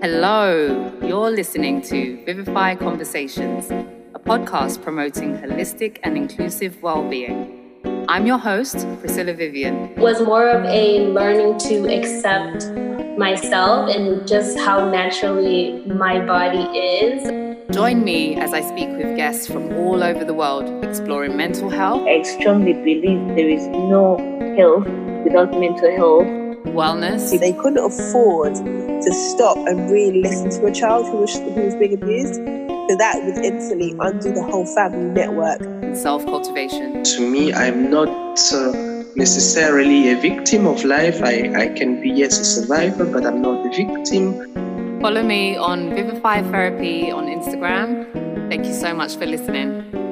Hello, you're listening to Vivify Conversations, a podcast promoting holistic and inclusive well-being. I'm your host, Priscilla Vivian. Was more of a learning to accept myself and just how naturally my body is. Join me as I speak with guests from all over the world, exploring mental health. I strongly believe there is no health without mental health. Wellness. They couldn't afford to stop and really listen to a child who was, who was being abused. So that would instantly undo the whole family network. And self cultivation. To me, I'm not uh, necessarily a victim of life. I, I can be, yes, a survivor, but I'm not a victim. Follow me on Vivify Therapy on Instagram. Thank you so much for listening.